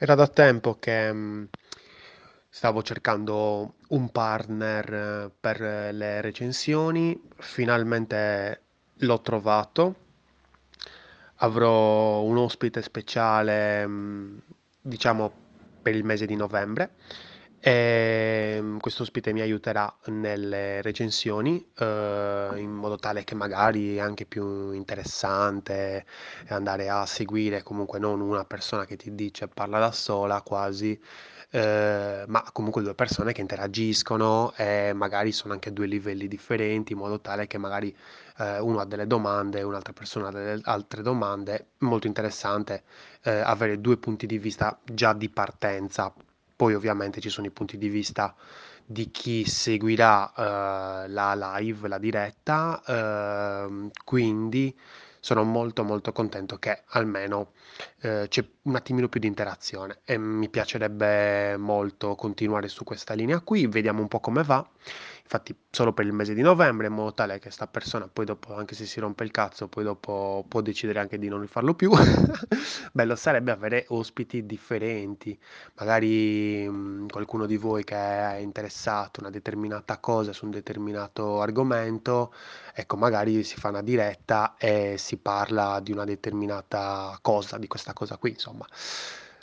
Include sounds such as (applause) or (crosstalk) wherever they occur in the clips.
Era da tempo che mh, stavo cercando un partner eh, per le recensioni, finalmente l'ho trovato. Avrò un ospite speciale, mh, diciamo, per il mese di novembre e mm, questo ospite mi aiuterà nelle recensioni, eh, in modo tale che magari è anche più interessante andare a seguire comunque non una persona che ti dice parla da sola quasi, eh, ma comunque due persone che interagiscono e magari sono anche due livelli differenti, in modo tale che magari eh, uno ha delle domande e un'altra persona ha delle altre domande. Molto interessante eh, avere due punti di vista già di partenza poi ovviamente ci sono i punti di vista di chi seguirà eh, la live, la diretta, eh, quindi sono molto molto contento che almeno eh, c'è un attimino più di interazione e mi piacerebbe molto continuare su questa linea qui, vediamo un po' come va infatti solo per il mese di novembre, in modo tale che sta persona poi dopo, anche se si rompe il cazzo, poi dopo può decidere anche di non rifarlo più. (laughs) Bello sarebbe avere ospiti differenti, magari mh, qualcuno di voi che è interessato a una determinata cosa su un determinato argomento, ecco, magari si fa una diretta e si parla di una determinata cosa, di questa cosa qui, insomma.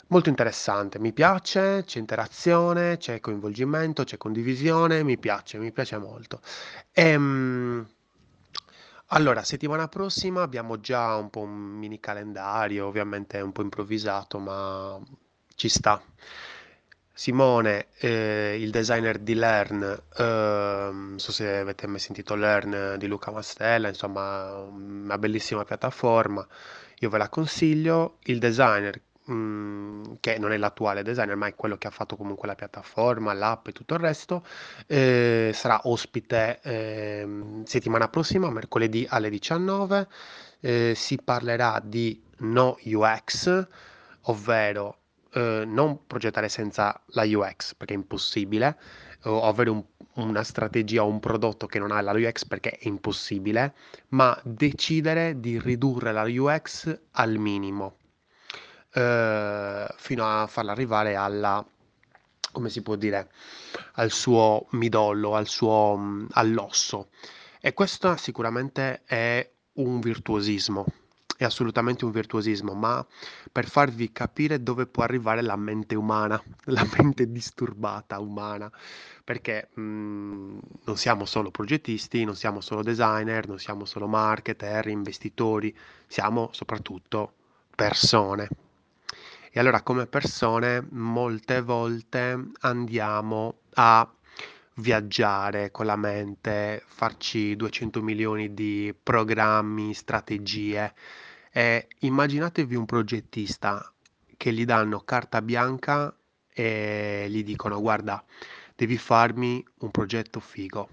Molto interessante, mi piace, c'è interazione, c'è coinvolgimento, c'è condivisione, mi piace, mi piace molto. Ehm, allora, settimana prossima abbiamo già un po' un mini calendario, ovviamente un po' improvvisato, ma ci sta. Simone, eh, il designer di Learn, eh, non so se avete mai sentito Learn di Luca Mastella, insomma, una bellissima piattaforma, io ve la consiglio. Il designer che non è l'attuale designer, ma è quello che ha fatto comunque la piattaforma, l'app e tutto il resto, eh, sarà ospite eh, settimana prossima, mercoledì alle 19. Eh, si parlerà di no UX, ovvero eh, non progettare senza la UX perché è impossibile, o avere un, una strategia o un prodotto che non ha la UX perché è impossibile, ma decidere di ridurre la UX al minimo eh, fino a farla arrivare alla, come si può dire, al suo midollo, al suo, mm, all'osso. E questo sicuramente è un virtuosismo, è assolutamente un virtuosismo, ma per farvi capire dove può arrivare la mente umana, (laughs) la mente disturbata umana, perché mh, mm, non siamo solo progettisti, non siamo solo designer, non siamo solo marketer, investitori, siamo soprattutto persone. E allora come persone molte volte andiamo a viaggiare con la mente, farci 200 milioni di programmi, strategie e immaginatevi un progettista che gli danno carta bianca e gli dicono guarda, devi farmi un progetto figo.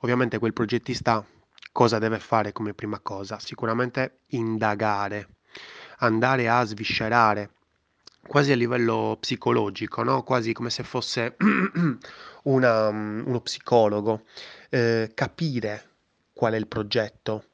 Ovviamente quel progettista cosa deve fare come prima cosa? Sicuramente indagare, andare a sviscerare quasi a livello psicologico, no? Quasi come se fosse (clears throat) una, mm, uno psicologo, eh, capire qual è il progetto.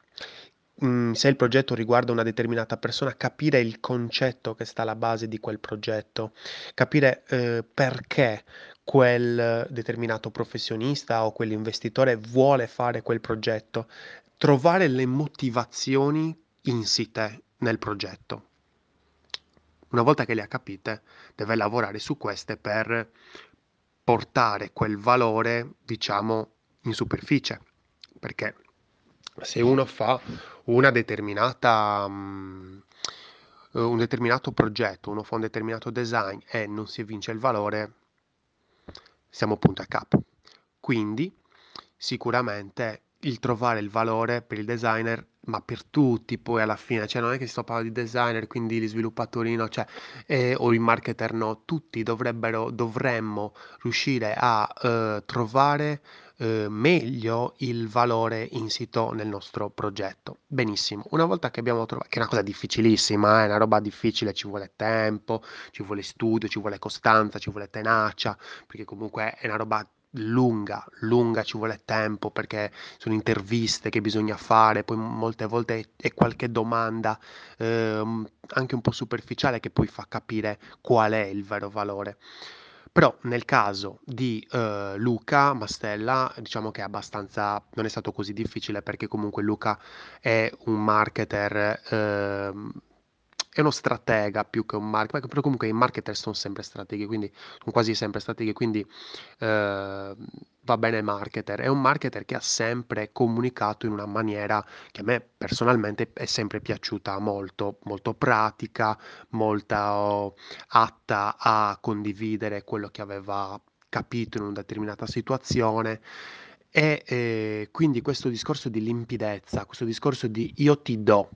Mm, se il progetto riguarda una determinata persona, capire il concetto che sta alla base di quel progetto, capire eh, perché quel determinato professionista o quell'investitore vuole fare quel progetto, trovare le motivazioni insite nel progetto. Una volta che le ha capite, deve lavorare su queste per portare quel valore, diciamo, in superficie. Perché se uno fa una determinata, um, un determinato progetto, uno fa un determinato design e non si evince il valore, siamo punto a capo. Quindi sicuramente il trovare il valore per il designer, ma per tutti poi alla fine, cioè non è che sto parlando di designer, quindi gli sviluppatori no, cioè, eh, o i marketer no, tutti dovrebbero, dovremmo riuscire a eh, trovare eh, meglio il valore insito nel nostro progetto. Benissimo, una volta che abbiamo trovato, che è una cosa difficilissima, è una roba difficile, ci vuole tempo, ci vuole studio, ci vuole costanza, ci vuole tenacia, perché comunque è una roba lunga, lunga, ci vuole tempo perché sono interviste che bisogna fare, poi molte volte è qualche domanda ehm, anche un po' superficiale che poi fa capire qual è il vero valore. Però nel caso di eh, Luca Mastella, diciamo che è abbastanza, non è stato così difficile perché comunque Luca è un marketer, ehm, è uno stratega più che un marketer, però comunque i marketer sono sempre strateghi, quindi sono quasi sempre strateghi, quindi eh, va bene marketer. È un marketer che ha sempre comunicato in una maniera che a me personalmente è sempre piaciuta molto, molto pratica, molta oh, atta a condividere quello che aveva capito in una determinata situazione. E eh, quindi questo discorso di limpidezza, questo discorso di io ti do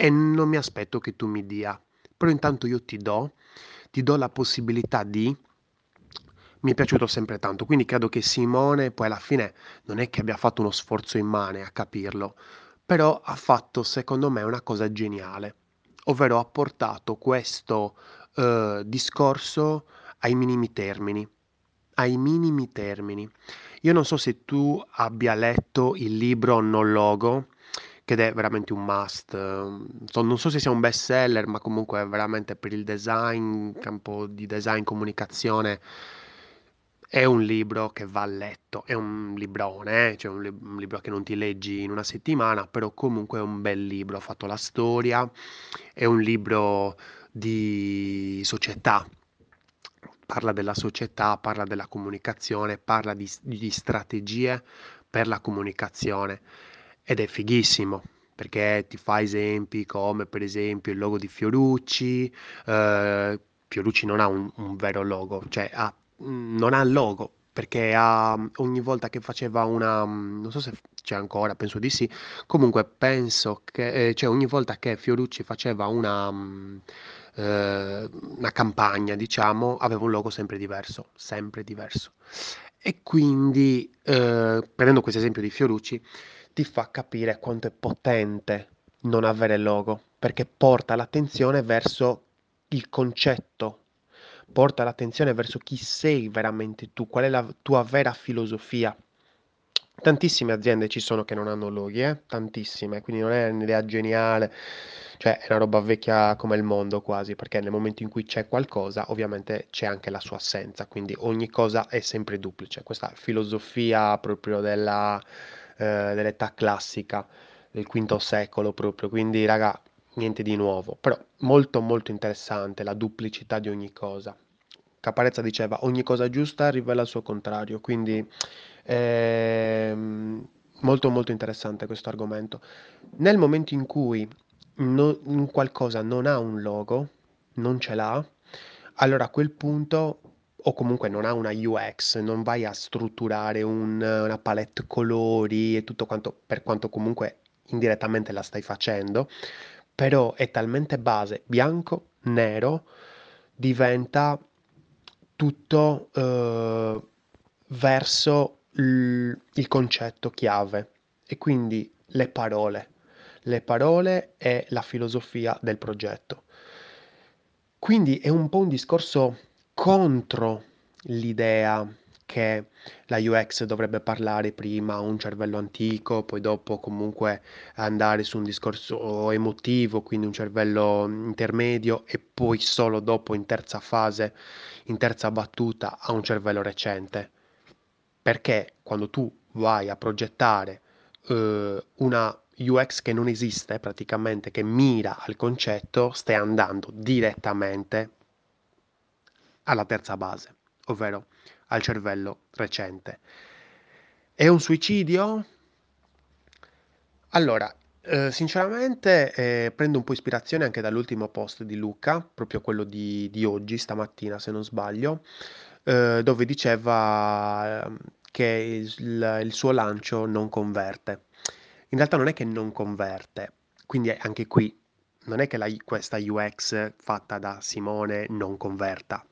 e non mi aspetto che tu mi dia, però intanto io ti do, ti do la possibilità di... Mi è piaciuto sempre tanto, quindi credo che Simone poi alla fine non è che abbia fatto uno sforzo immane a capirlo, però ha fatto secondo me una cosa geniale, ovvero ha portato questo eh, discorso ai minimi termini, ai minimi termini. Io non so se tu abbia letto il libro Non Logo, ed è veramente un must. non so se sia un best seller, ma comunque veramente per il design, campo di design, comunicazione, è un libro che va letto, è un librone, eh? cioè un, lib- un libro che non ti leggi in una settimana, però comunque è un bel libro, ha fatto la storia, è un libro di società, parla della società, parla della comunicazione, parla di, di strategie per la comunicazione ed è fighissimo perché ti fa esempi come per esempio il logo di Fiorucci. eh, Fiorucci non ha un, un vero logo, cioè ha, non ha il logo perché ha, ogni volta che faceva una, non so se c'è ancora, penso di sì, comunque penso che, eh, cioè ogni volta che Fiorucci faceva una, eh, una campagna, diciamo, aveva un logo sempre diverso, sempre diverso. E quindi, eh, prendendo questo esempio di Fiorucci, ti fa capire quanto è potente non avere logo, perché porta l'attenzione verso il concetto, porta l'attenzione verso chi sei veramente tu, qual è la tua vera filosofia. Tantissime aziende ci sono che non hanno loghi, eh? tantissime, quindi non è un'idea geniale, cioè è una roba vecchia come il mondo quasi, perché nel momento in cui c'è qualcosa, ovviamente c'è anche la sua assenza, quindi ogni cosa è sempre duplice. Questa filosofia proprio della eh, dell'età classica del V secolo proprio, quindi raga, niente di nuovo, però molto molto interessante la duplicità di ogni cosa. Caparezza diceva ogni cosa giusta rivela il suo contrario, quindi ehm, molto molto interessante questo argomento. Nel momento in cui no, qualcosa non ha un logo, non ce l'ha, allora a quel punto o comunque non ha una UX, non vai a strutturare un, una palette colori e tutto quanto, per quanto comunque indirettamente la stai facendo, però è talmente base, bianco, nero, diventa tutto eh, verso il, il concetto chiave e quindi le parole, le parole e la filosofia del progetto. Quindi è un po' un discorso contro l'idea che la UX dovrebbe parlare prima a un cervello antico, poi dopo comunque andare su un discorso emotivo, quindi un cervello intermedio e poi solo dopo in terza fase, in terza battuta a un cervello recente. Perché quando tu vai a progettare eh, una UX che non esiste praticamente, che mira al concetto, stai andando direttamente alla terza base, ovvero al cervello recente. È un suicidio? Allora, eh, sinceramente eh, prendo un po' ispirazione anche dall'ultimo post di Luca, proprio quello di, di oggi, stamattina se non sbaglio, eh, dove diceva ehm, che il, il suo lancio non converte. In realtà non è che non converte, quindi anche qui non è che la, questa UX fatta da Simone non converta,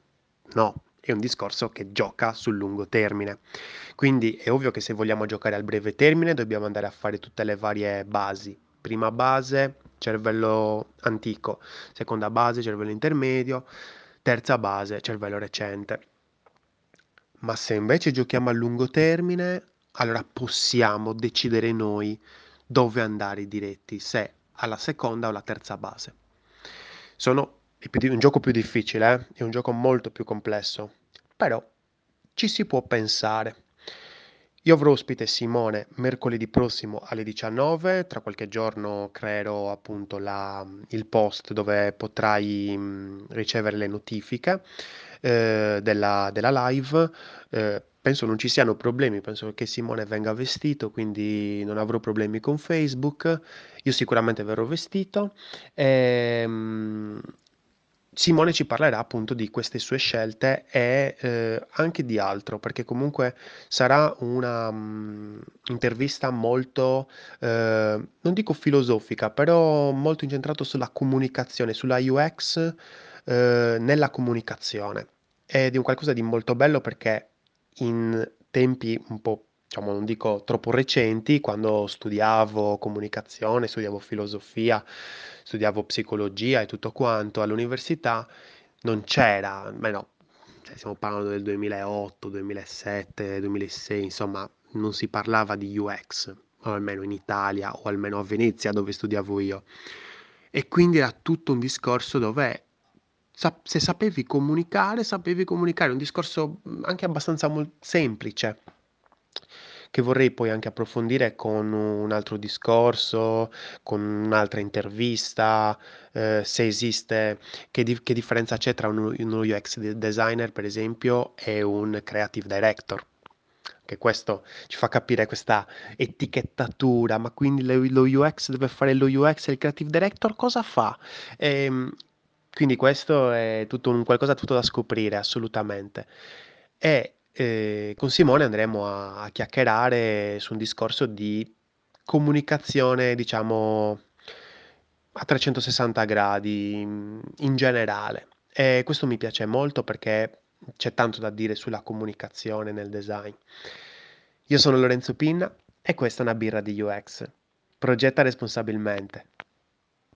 No, è un discorso che gioca sul lungo termine. Quindi è ovvio che se vogliamo giocare al breve termine dobbiamo andare a fare tutte le varie basi. Prima base, cervello antico, seconda base, cervello intermedio, terza base, cervello recente. Ma se invece giochiamo a lungo termine, allora possiamo decidere noi dove andare diretti, se alla seconda o alla terza base. Sono è un gioco più difficile, eh? È un gioco molto più complesso, però ci si può pensare. Io avrò ospite Simone mercoledì prossimo alle 19, tra qualche giorno creerò appunto la- il post dove potrai mh, ricevere le notifiche eh, della, della live. Eh, penso non ci siano problemi, penso che Simone venga vestito, quindi non avrò problemi con Facebook. Io sicuramente verrò vestito. Ehm, Simone ci parlerà appunto di queste sue scelte e eh, anche di altro, perché comunque sarà una mm, molto, eh, non dico filosofica, però molto incentrato sulla comunicazione, sulla UX, eh, nella comunicazione. Ed è un qualcosa di molto bello perché in tempi un po', diciamo, non dico troppo recenti, quando studiavo comunicazione, studiavo filosofia, studiavo psicologia e tutto quanto all'università, non c'era, almeno cioè, stiamo parlando del 2008, 2007, 2006, insomma, non si parlava di UX, o almeno in Italia, o almeno a Venezia dove studiavo io. E quindi era tutto un discorso dove se sapevi comunicare, sapevi comunicare, un discorso anche abbastanza semplice, che vorrei poi anche approfondire con un altro discorso, con un'altra intervista, eh, se esiste, che, di- che differenza c'è tra uno, uno UX de- designer, per esempio, e un creative director. Che questo ci fa capire questa etichettatura, ma quindi lo, UX deve fare lo UX e il creative director cosa fa? Ehm, quindi questo è tutto un qualcosa tutto da scoprire, assolutamente. E con Simone andremo a, a chiacchierare su un discorso di comunicazione, diciamo, a 360 gradi mm, in generale. E questo mi piace molto perché c'è tanto da dire sulla comunicazione nel design. Io sono Lorenzo Pinna e questa è una birra di UX. Progetta responsabilmente.